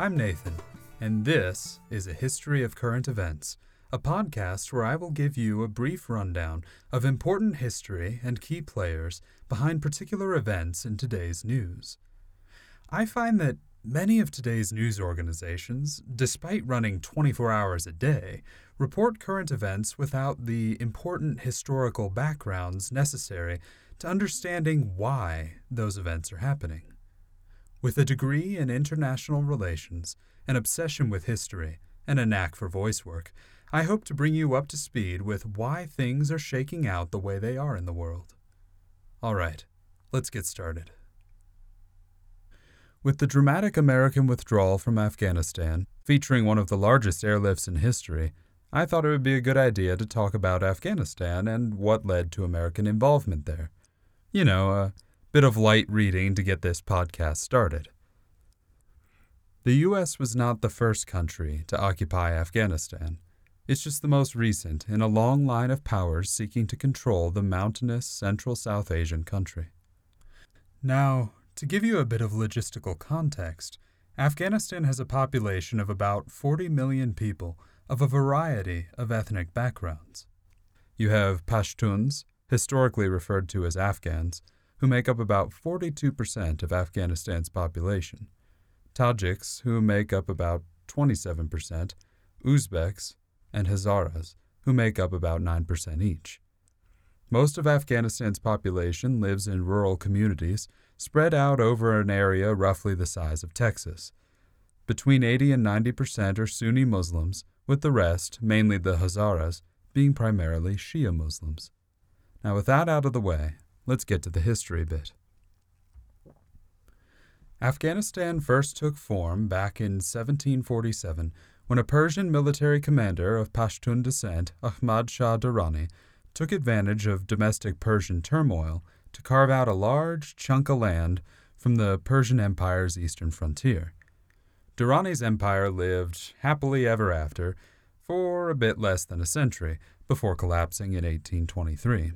I'm Nathan, and this is A History of Current Events, a podcast where I will give you a brief rundown of important history and key players behind particular events in today's news. I find that many of today's news organizations, despite running 24 hours a day, report current events without the important historical backgrounds necessary to understanding why those events are happening. With a degree in international relations, an obsession with history, and a knack for voice work, I hope to bring you up to speed with why things are shaking out the way they are in the world. All right, let's get started. With the dramatic American withdrawal from Afghanistan, featuring one of the largest airlifts in history, I thought it would be a good idea to talk about Afghanistan and what led to American involvement there. You know, a bit of light reading to get this podcast started. The U.S. was not the first country to occupy Afghanistan. It's just the most recent in a long line of powers seeking to control the mountainous Central South Asian country. Now, to give you a bit of logistical context, Afghanistan has a population of about 40 million people of a variety of ethnic backgrounds. You have Pashtuns, historically referred to as Afghans, who make up about 42% of Afghanistan's population, Tajiks, who make up about 27%, Uzbeks, and Hazaras, who make up about 9% each. Most of Afghanistan's population lives in rural communities spread out over an area roughly the size of Texas. Between 80 and 90% are Sunni Muslims, with the rest, mainly the Hazaras, being primarily Shia Muslims. Now, with that out of the way, let's get to the history bit. Afghanistan first took form back in 1747 when a Persian military commander of Pashtun descent, Ahmad Shah Durrani, took advantage of domestic Persian turmoil to carve out a large chunk of land from the Persian Empire's eastern frontier. Durrani's empire lived happily ever after for a bit less than a century before collapsing in 1823.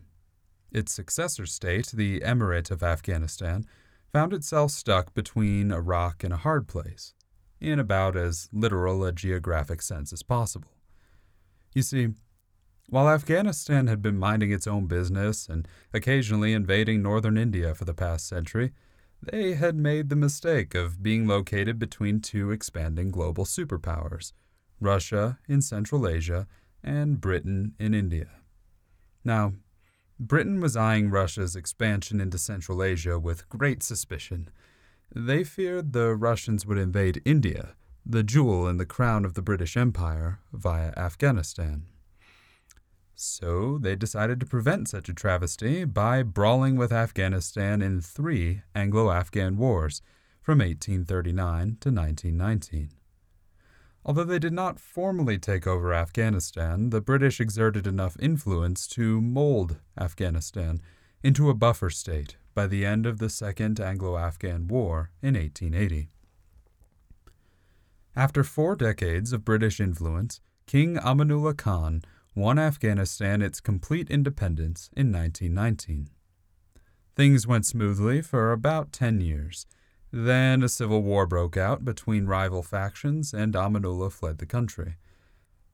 Its successor state, the Emirate of Afghanistan, found itself stuck between a rock and a hard place, in about as literal a geographic sense as possible. You see, while Afghanistan had been minding its own business and occasionally invading northern India for the past century, they had made the mistake of being located between two expanding global superpowers Russia in Central Asia and Britain in India. Now, Britain was eyeing Russia's expansion into Central Asia with great suspicion. They feared the Russians would invade India, the jewel in the crown of the British Empire, via Afghanistan. So they decided to prevent such a travesty by brawling with Afghanistan in three Anglo Afghan wars from 1839 to 1919. Although they did not formally take over Afghanistan, the British exerted enough influence to mold Afghanistan into a buffer state by the end of the Second Anglo Afghan War in 1880. After four decades of British influence, King Amanullah Khan won Afghanistan its complete independence in 1919. Things went smoothly for about 10 years then a civil war broke out between rival factions, and Amanullah fled the country.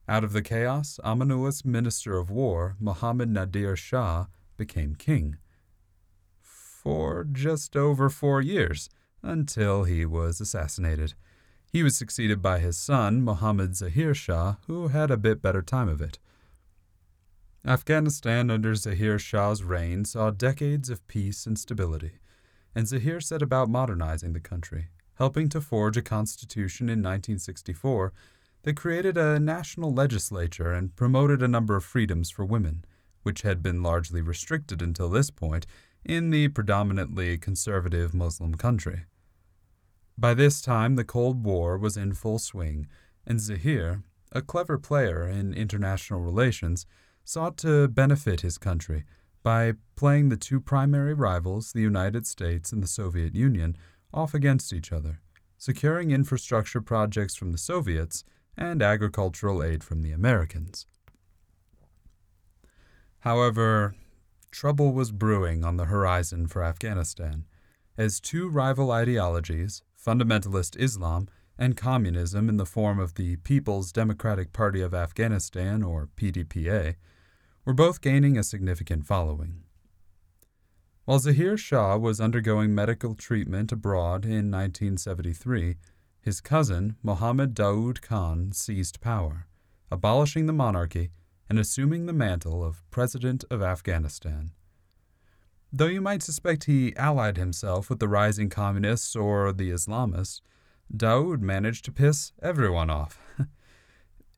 Out of the chaos, Amanullah's minister of war, Muhammad Nadir Shah, became king. For just over four years, until he was assassinated. He was succeeded by his son, Muhammad Zahir Shah, who had a bit better time of it. Afghanistan under Zahir Shah's reign saw decades of peace and stability and Zahir set about modernizing the country, helping to forge a constitution in 1964 that created a national legislature and promoted a number of freedoms for women, which had been largely restricted until this point in the predominantly conservative Muslim country. By this time, the Cold War was in full swing, and Zahir, a clever player in international relations, sought to benefit his country by playing the two primary rivals, the United States and the Soviet Union, off against each other, securing infrastructure projects from the Soviets and agricultural aid from the Americans. However, trouble was brewing on the horizon for Afghanistan, as two rival ideologies, fundamentalist Islam, and communism in the form of the People's Democratic Party of Afghanistan, or PDPA, were both gaining a significant following. While Zahir Shah was undergoing medical treatment abroad in 1973, his cousin, Mohammed Daoud Khan, seized power, abolishing the monarchy and assuming the mantle of President of Afghanistan. Though you might suspect he allied himself with the rising communists or the Islamists, Daoud managed to piss everyone off.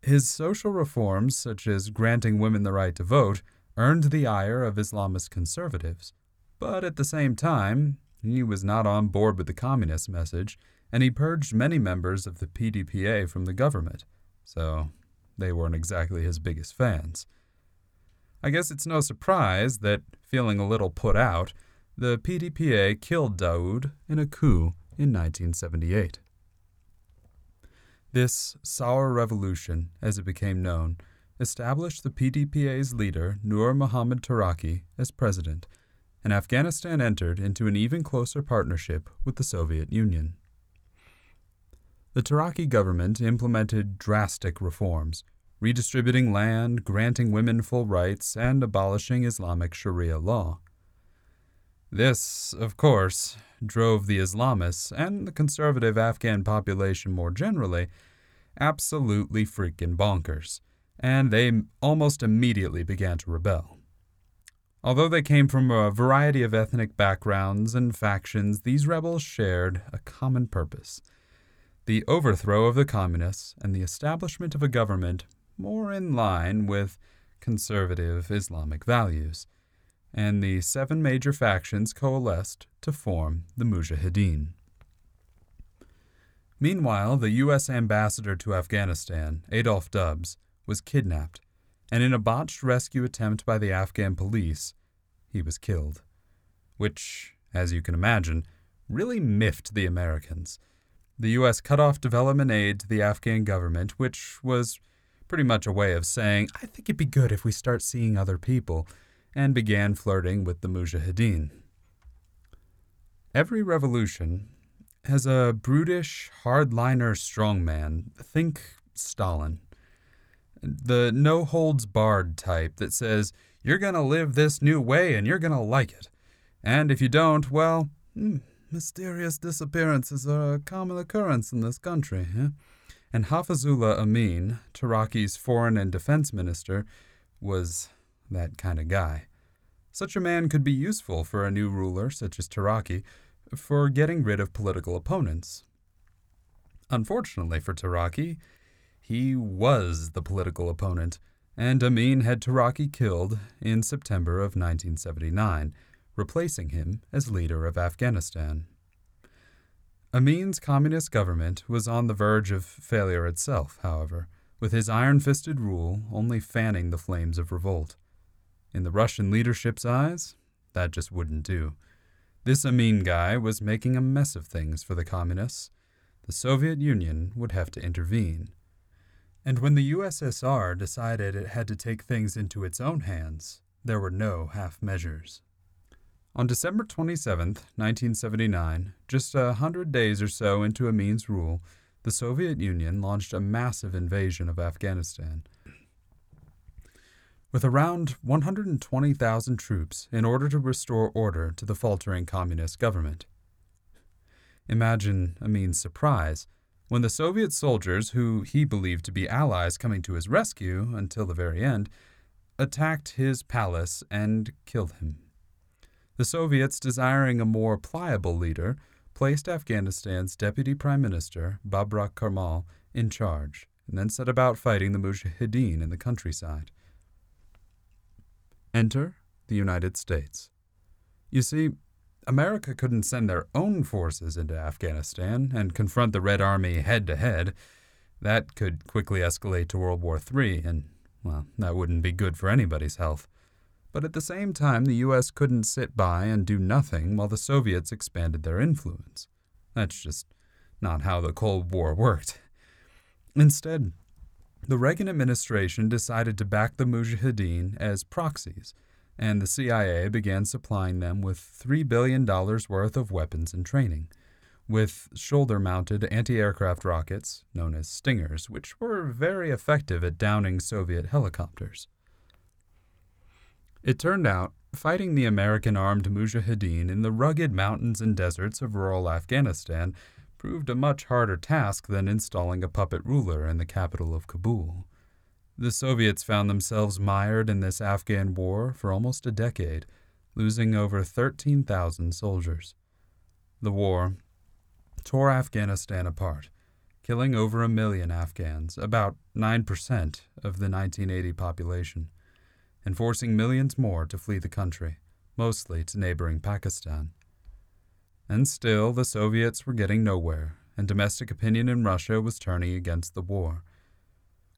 His social reforms, such as granting women the right to vote, earned the ire of Islamist conservatives. But at the same time, he was not on board with the communist message, and he purged many members of the PDPA from the government, so they weren't exactly his biggest fans. I guess it's no surprise that, feeling a little put out, the PDPA killed Daoud in a coup in 1978. This Saur Revolution, as it became known, established the PDPA's leader, Nur Muhammad Taraki, as president, and Afghanistan entered into an even closer partnership with the Soviet Union. The Taraki government implemented drastic reforms, redistributing land, granting women full rights, and abolishing Islamic Sharia law. This, of course, drove the Islamists and the conservative Afghan population more generally absolutely freaking bonkers, and they almost immediately began to rebel. Although they came from a variety of ethnic backgrounds and factions, these rebels shared a common purpose the overthrow of the communists and the establishment of a government more in line with conservative Islamic values and the seven major factions coalesced to form the Mujahideen. Meanwhile, the U.S. ambassador to Afghanistan, Adolph Dubs, was kidnapped, and in a botched rescue attempt by the Afghan police, he was killed. Which, as you can imagine, really miffed the Americans. The U.S. cut off development aid to the Afghan government, which was pretty much a way of saying, I think it'd be good if we start seeing other people and began flirting with the Mujahideen. Every revolution has a brutish, hardliner strongman. Think Stalin. The no holds barred type that says, you're going to live this new way and you're going to like it. And if you don't, well, hmm, mysterious disappearances are a common occurrence in this country. And Hafizullah Amin, Taraki's foreign and defense minister, was that kind of guy. Such a man could be useful for a new ruler such as Taraki for getting rid of political opponents. Unfortunately for Taraki, he was the political opponent, and Amin had Taraki killed in September of 1979, replacing him as leader of Afghanistan. Amin's communist government was on the verge of failure itself, however, with his iron fisted rule only fanning the flames of revolt. In the Russian leadership's eyes, that just wouldn't do. This Amin guy was making a mess of things for the communists. The Soviet Union would have to intervene. And when the USSR decided it had to take things into its own hands, there were no half measures. On December 27, 1979, just a hundred days or so into Amin's rule, the Soviet Union launched a massive invasion of Afghanistan with around 120,000 troops in order to restore order to the faltering communist government. Imagine Amin's surprise when the Soviet soldiers, who he believed to be allies coming to his rescue until the very end, attacked his palace and killed him. The Soviets, desiring a more pliable leader, placed Afghanistan's deputy prime minister, Babrak Karmal, in charge, and then set about fighting the Mujahideen in the countryside. Enter the United States. You see, America couldn't send their own forces into Afghanistan and confront the Red Army head to head. That could quickly escalate to World War III, and, well, that wouldn't be good for anybody's health. But at the same time, the U.S. couldn't sit by and do nothing while the Soviets expanded their influence. That's just not how the Cold War worked. Instead, the Reagan administration decided to back the Mujahideen as proxies, and the CIA began supplying them with $3 billion worth of weapons and training, with shoulder mounted anti aircraft rockets, known as Stingers, which were very effective at downing Soviet helicopters. It turned out fighting the American armed mujahideen in the rugged mountains and deserts of rural Afghanistan proved a much harder task than installing a puppet ruler in the capital of Kabul. The Soviets found themselves mired in this Afghan war for almost a decade, losing over 13,000 soldiers. The war tore Afghanistan apart, killing over a million Afghans, about 9% of the 1980 population, and forcing millions more to flee the country, mostly to neighboring Pakistan. And still, the Soviets were getting nowhere, and domestic opinion in Russia was turning against the war.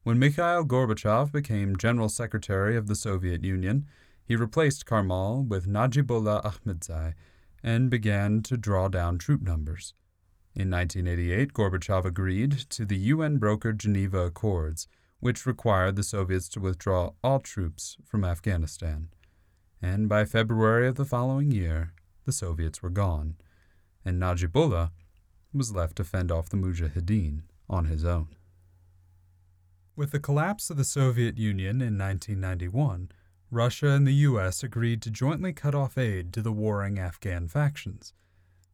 When Mikhail Gorbachev became General Secretary of the Soviet Union, he replaced Karmal with Najibullah Ahmadzai and began to draw down troop numbers. In 1988, Gorbachev agreed to the UN brokered Geneva Accords, which required the Soviets to withdraw all troops from Afghanistan. And by February of the following year, the Soviets were gone and Najibullah was left to fend off the Mujahideen on his own. With the collapse of the Soviet Union in 1991, Russia and the U.S. agreed to jointly cut off aid to the warring Afghan factions.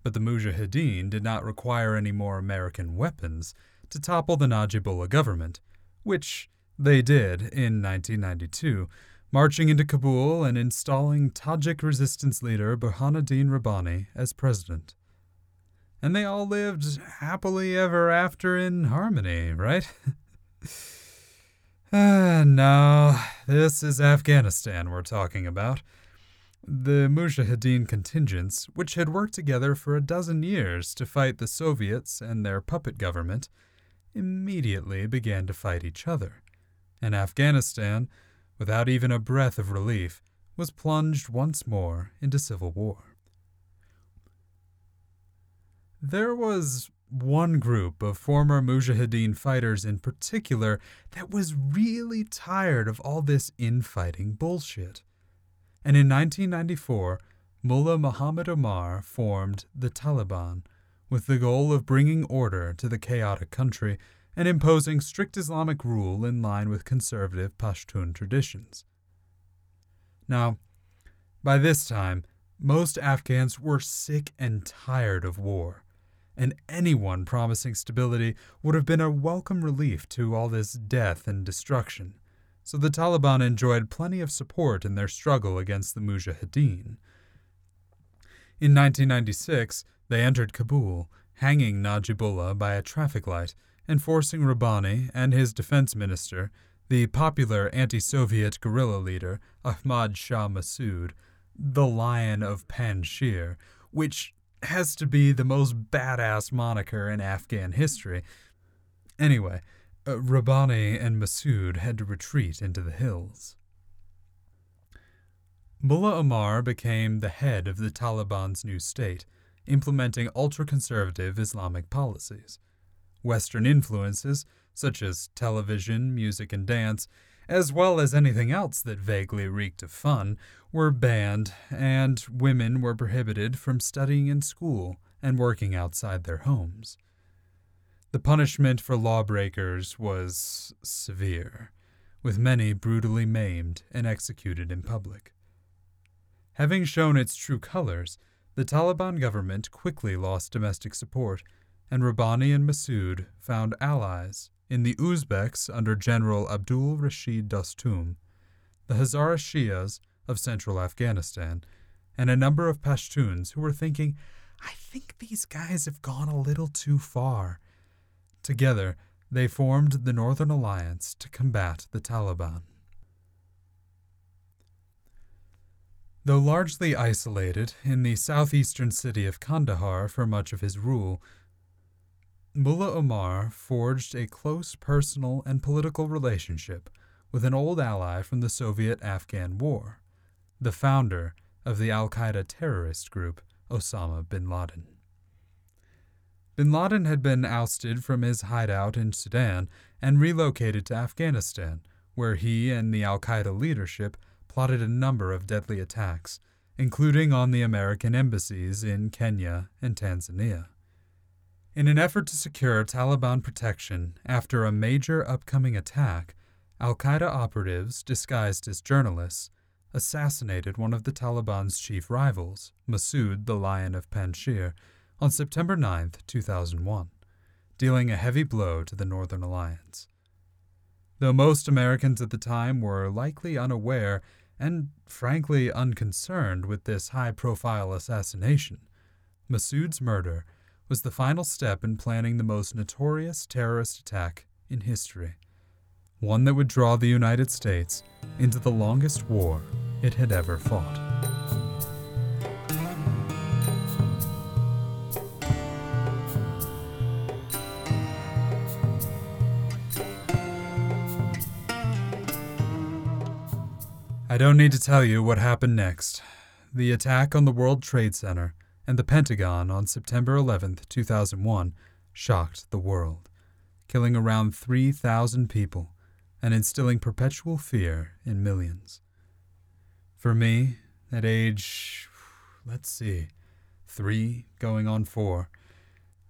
But the Mujahideen did not require any more American weapons to topple the Najibullah government, which they did in 1992, marching into Kabul and installing Tajik resistance leader Burhanuddin Rabbani as president and they all lived happily ever after in harmony, right? uh, no, this is Afghanistan we're talking about. The Mujahideen contingents, which had worked together for a dozen years to fight the Soviets and their puppet government, immediately began to fight each other. And Afghanistan, without even a breath of relief, was plunged once more into civil war. There was one group of former Mujahideen fighters in particular that was really tired of all this infighting bullshit. And in 1994, Mullah Muhammad Omar formed the Taliban with the goal of bringing order to the chaotic country and imposing strict Islamic rule in line with conservative Pashtun traditions. Now, by this time, most Afghans were sick and tired of war and anyone promising stability would have been a welcome relief to all this death and destruction. So the Taliban enjoyed plenty of support in their struggle against the Mujahideen. In 1996, they entered Kabul, hanging Najibullah by a traffic light and forcing Rabbani and his defense minister, the popular anti Soviet guerrilla leader Ahmad Shah Massoud, the Lion of Panjshir, which has to be the most badass moniker in Afghan history. Anyway, uh, Rabbani and Massoud had to retreat into the hills. Mullah Omar became the head of the Taliban's new state, implementing ultra conservative Islamic policies. Western influences, such as television, music, and dance, as well as anything else that vaguely reeked of fun, were banned, and women were prohibited from studying in school and working outside their homes. The punishment for lawbreakers was severe, with many brutally maimed and executed in public. Having shown its true colors, the Taliban government quickly lost domestic support, and Rabbani and Massoud found allies in the Uzbeks under General Abdul Rashid Dostum, the Hazara Shias of central Afghanistan, and a number of Pashtuns who were thinking, I think these guys have gone a little too far. Together, they formed the Northern Alliance to combat the Taliban. Though largely isolated in the southeastern city of Kandahar for much of his rule, Mullah Omar forged a close personal and political relationship with an old ally from the Soviet Afghan War, the founder of the Al Qaeda terrorist group, Osama bin Laden. Bin Laden had been ousted from his hideout in Sudan and relocated to Afghanistan, where he and the Al Qaeda leadership plotted a number of deadly attacks, including on the American embassies in Kenya and Tanzania. In an effort to secure Taliban protection after a major upcoming attack, Al Qaeda operatives, disguised as journalists, assassinated one of the Taliban's chief rivals, Masood the Lion of Panjshir, on September 9, 2001, dealing a heavy blow to the Northern Alliance. Though most Americans at the time were likely unaware and frankly unconcerned with this high profile assassination, Masood's murder was the final step in planning the most notorious terrorist attack in history, one that would draw the United States into the longest war it had ever fought. I don't need to tell you what happened next. The attack on the World Trade Center and the Pentagon on September 11, 2001, shocked the world, killing around 3,000 people and instilling perpetual fear in millions. For me, at age, let's see, three going on four,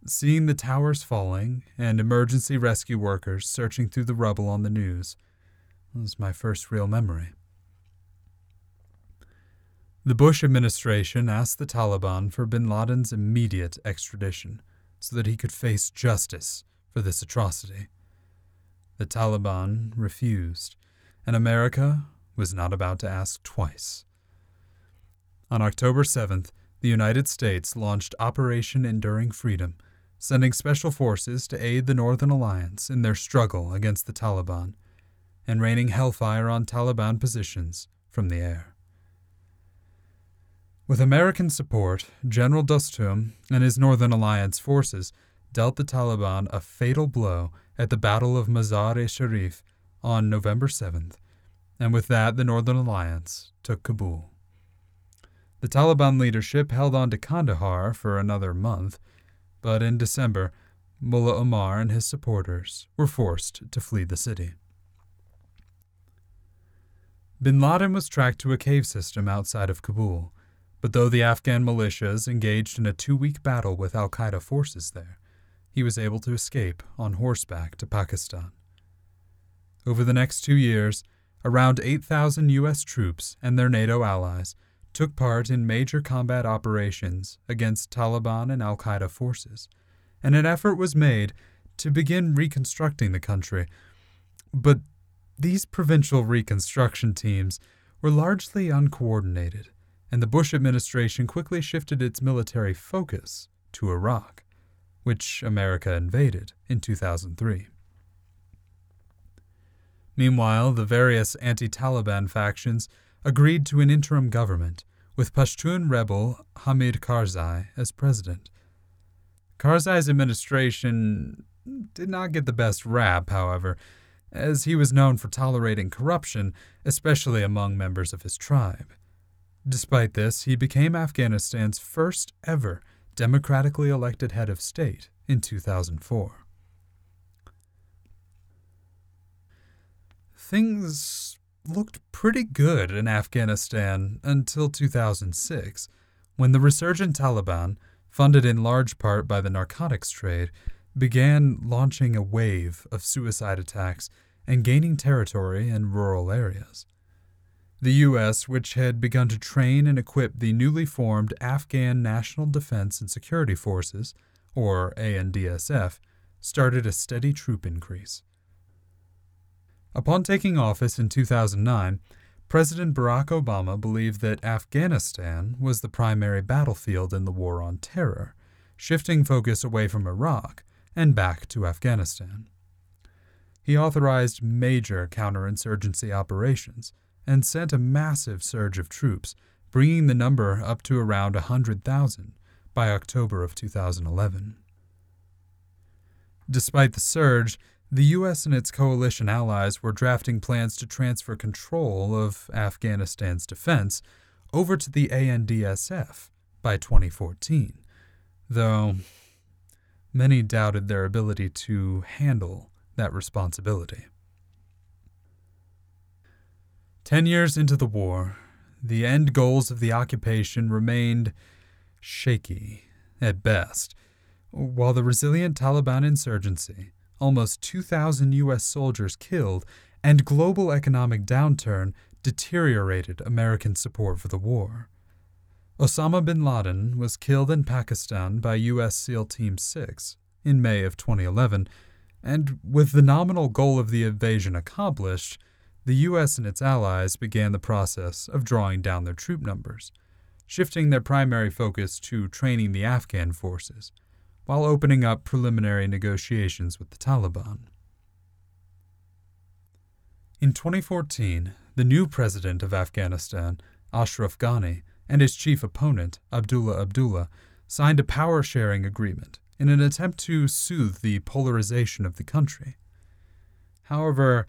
seeing the towers falling and emergency rescue workers searching through the rubble on the news was my first real memory. The Bush administration asked the Taliban for bin Laden's immediate extradition so that he could face justice for this atrocity. The Taliban refused, and America was not about to ask twice. On October 7th, the United States launched Operation Enduring Freedom, sending special forces to aid the Northern Alliance in their struggle against the Taliban, and raining hellfire on Taliban positions from the air. With American support, General Dostum and his Northern Alliance forces dealt the Taliban a fatal blow at the Battle of Mazar-e Sharif on November 7th, and with that the Northern Alliance took Kabul. The Taliban leadership held on to Kandahar for another month, but in December, Mullah Omar and his supporters were forced to flee the city. Bin Laden was tracked to a cave system outside of Kabul but though the Afghan militias engaged in a two week battle with Al Qaeda forces there, he was able to escape on horseback to Pakistan. Over the next two years, around 8,000 U.S. troops and their NATO allies took part in major combat operations against Taliban and Al Qaeda forces, and an effort was made to begin reconstructing the country. But these provincial reconstruction teams were largely uncoordinated and the Bush administration quickly shifted its military focus to Iraq, which America invaded in 2003. Meanwhile, the various anti Taliban factions agreed to an interim government, with Pashtun rebel Hamid Karzai as president. Karzai's administration did not get the best rap, however, as he was known for tolerating corruption, especially among members of his tribe. Despite this, he became Afghanistan's first ever democratically elected head of state in 2004. Things looked pretty good in Afghanistan until 2006, when the resurgent Taliban, funded in large part by the narcotics trade, began launching a wave of suicide attacks and gaining territory in rural areas. The U.S., which had begun to train and equip the newly formed Afghan National Defense and Security Forces, or ANDSF, started a steady troop increase. Upon taking office in 2009, President Barack Obama believed that Afghanistan was the primary battlefield in the war on terror, shifting focus away from Iraq and back to Afghanistan. He authorized major counterinsurgency operations and sent a massive surge of troops, bringing the number up to around 100,000 by October of 2011. Despite the surge, the U.S. and its coalition allies were drafting plans to transfer control of Afghanistan's defense over to the ANDSF by 2014, though many doubted their ability to handle that responsibility. Ten years into the war, the end goals of the occupation remained shaky at best, While the resilient Taliban insurgency, almost 2,000 U.S. soldiers killed, and global economic downturn deteriorated American support for the war. Osama bin Laden was killed in Pakistan by U.S. SEAL Team 6 in May of 2011, and with the nominal goal of the invasion accomplished, the U.S. and its allies began the process of drawing down their troop numbers, shifting their primary focus to training the Afghan forces, while opening up preliminary negotiations with the Taliban. In 2014, the new president of Afghanistan, Ashraf Ghani, and his chief opponent, Abdullah Abdullah, signed a power sharing agreement in an attempt to soothe the polarization of the country. However,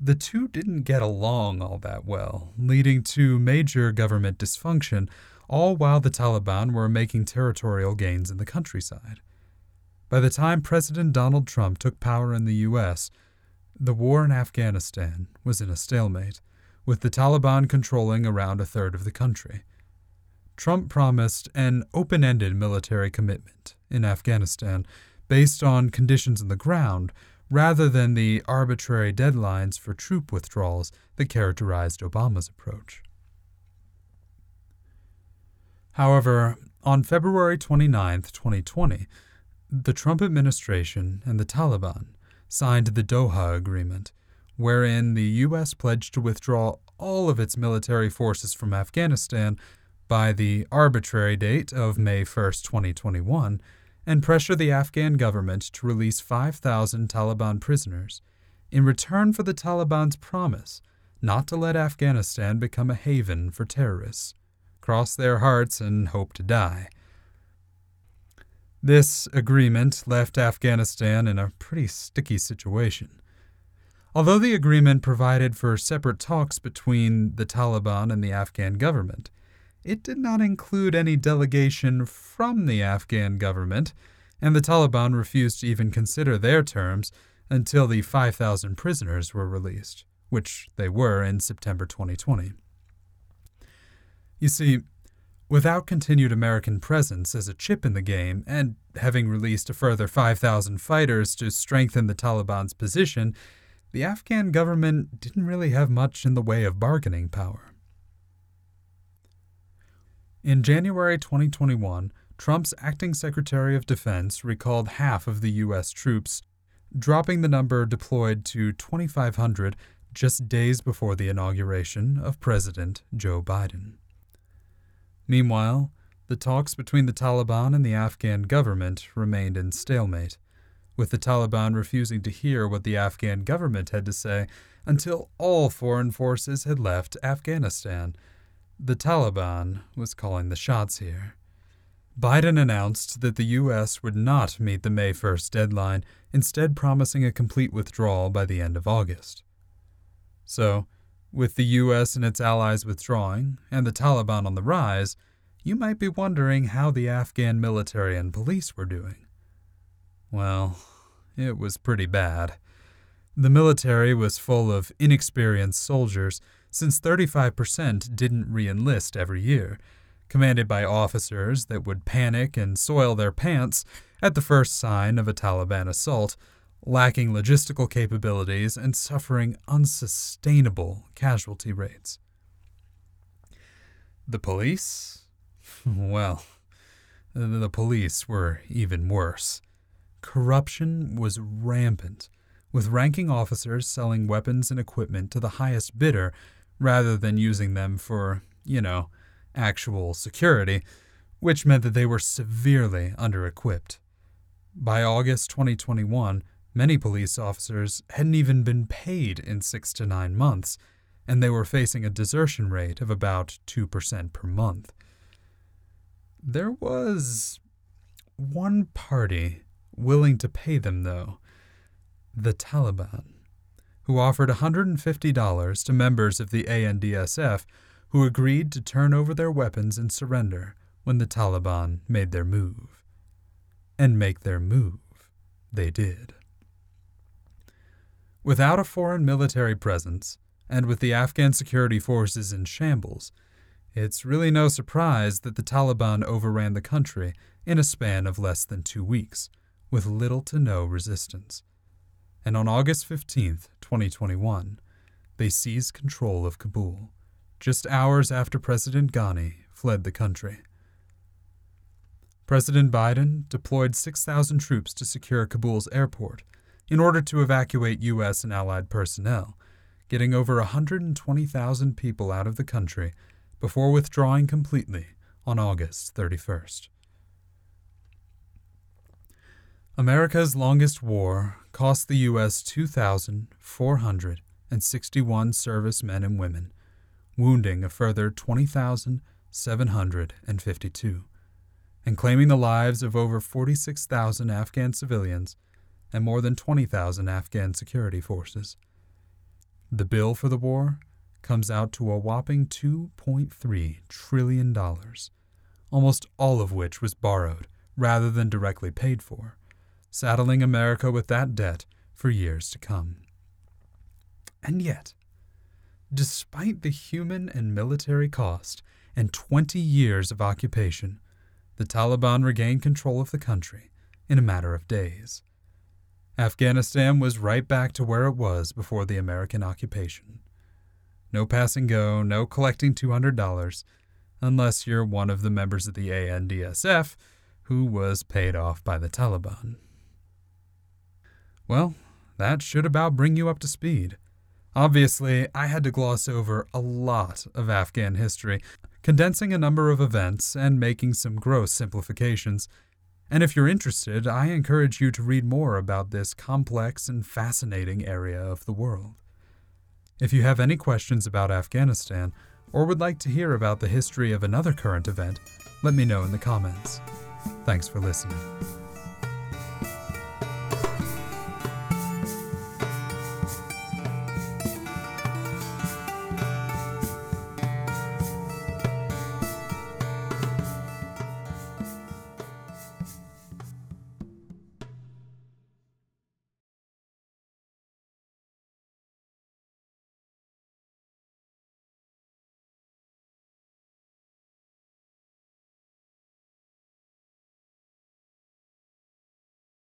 the two didn't get along all that well, leading to major government dysfunction, all while the Taliban were making territorial gains in the countryside. By the time President Donald Trump took power in the U.S., the war in Afghanistan was in a stalemate, with the Taliban controlling around a third of the country. Trump promised an open ended military commitment in Afghanistan based on conditions on the ground rather than the arbitrary deadlines for troop withdrawals that characterized Obama's approach. However, on February 29, 2020, the Trump administration and the Taliban signed the Doha Agreement, wherein the U.S. pledged to withdraw all of its military forces from Afghanistan by the arbitrary date of May 1, 2021, and pressure the Afghan government to release 5,000 Taliban prisoners in return for the Taliban's promise not to let Afghanistan become a haven for terrorists, cross their hearts, and hope to die. This agreement left Afghanistan in a pretty sticky situation. Although the agreement provided for separate talks between the Taliban and the Afghan government, it did not include any delegation from the Afghan government, and the Taliban refused to even consider their terms until the 5,000 prisoners were released, which they were in September 2020. You see, without continued American presence as a chip in the game, and having released a further 5,000 fighters to strengthen the Taliban's position, the Afghan government didn't really have much in the way of bargaining power. In January 2021, Trump's acting Secretary of Defense recalled half of the U.S. troops, dropping the number deployed to 2,500 just days before the inauguration of President Joe Biden. Meanwhile, the talks between the Taliban and the Afghan government remained in stalemate, with the Taliban refusing to hear what the Afghan government had to say until all foreign forces had left Afghanistan the Taliban was calling the shots here. Biden announced that the U.S. would not meet the May 1st deadline, instead, promising a complete withdrawal by the end of August. So, with the U.S. and its allies withdrawing, and the Taliban on the rise, you might be wondering how the Afghan military and police were doing. Well, it was pretty bad. The military was full of inexperienced soldiers since 35% didn't re enlist every year, commanded by officers that would panic and soil their pants at the first sign of a Taliban assault, lacking logistical capabilities and suffering unsustainable casualty rates. The police? Well, the police were even worse. Corruption was rampant, with ranking officers selling weapons and equipment to the highest bidder rather than using them for, you know, actual security, which meant that they were severely under equipped. By August 2021, many police officers hadn't even been paid in six to nine months, and they were facing a desertion rate of about 2% per month. There was one party willing to pay them, though the Taliban who offered $150 to members of the ANDSF who agreed to turn over their weapons and surrender when the Taliban made their move. And make their move they did. Without a foreign military presence, and with the Afghan security forces in shambles, It's really no surprise that the Taliban overran the country in a span of less than two weeks, with little to no resistance. And on August 15, 2021, they seized control of Kabul, just hours after President Ghani fled the country. President Biden deployed 6,000 troops to secure Kabul's airport in order to evacuate U.S. and allied personnel, getting over 120,000 people out of the country before withdrawing completely on August 31st. America's longest war cost the U.S. 2,461 servicemen and women, wounding a further 20,752, and claiming the lives of over 46,000 Afghan civilians and more than 20,000 Afghan security forces. The bill for the war comes out to a whopping $2.3 trillion, almost all of which was borrowed rather than directly paid for, saddling America with that debt for years to come. And yet, despite the human and military cost and 20 years of occupation, the Taliban regained control of the country in a matter of days. Afghanistan was right back to where it was before the American occupation. No pass and go, no collecting $200, unless you're one of the members of the ANDSF who was paid off by the Taliban. Well, that should about bring you up to speed. Obviously, I had to gloss over a lot of Afghan history, condensing a number of events and making some gross simplifications. And if you're interested, I encourage you to read more about this complex and fascinating area of the world. If you have any questions about Afghanistan or would like to hear about the history of another current event, let me know in the comments. Thanks for listening.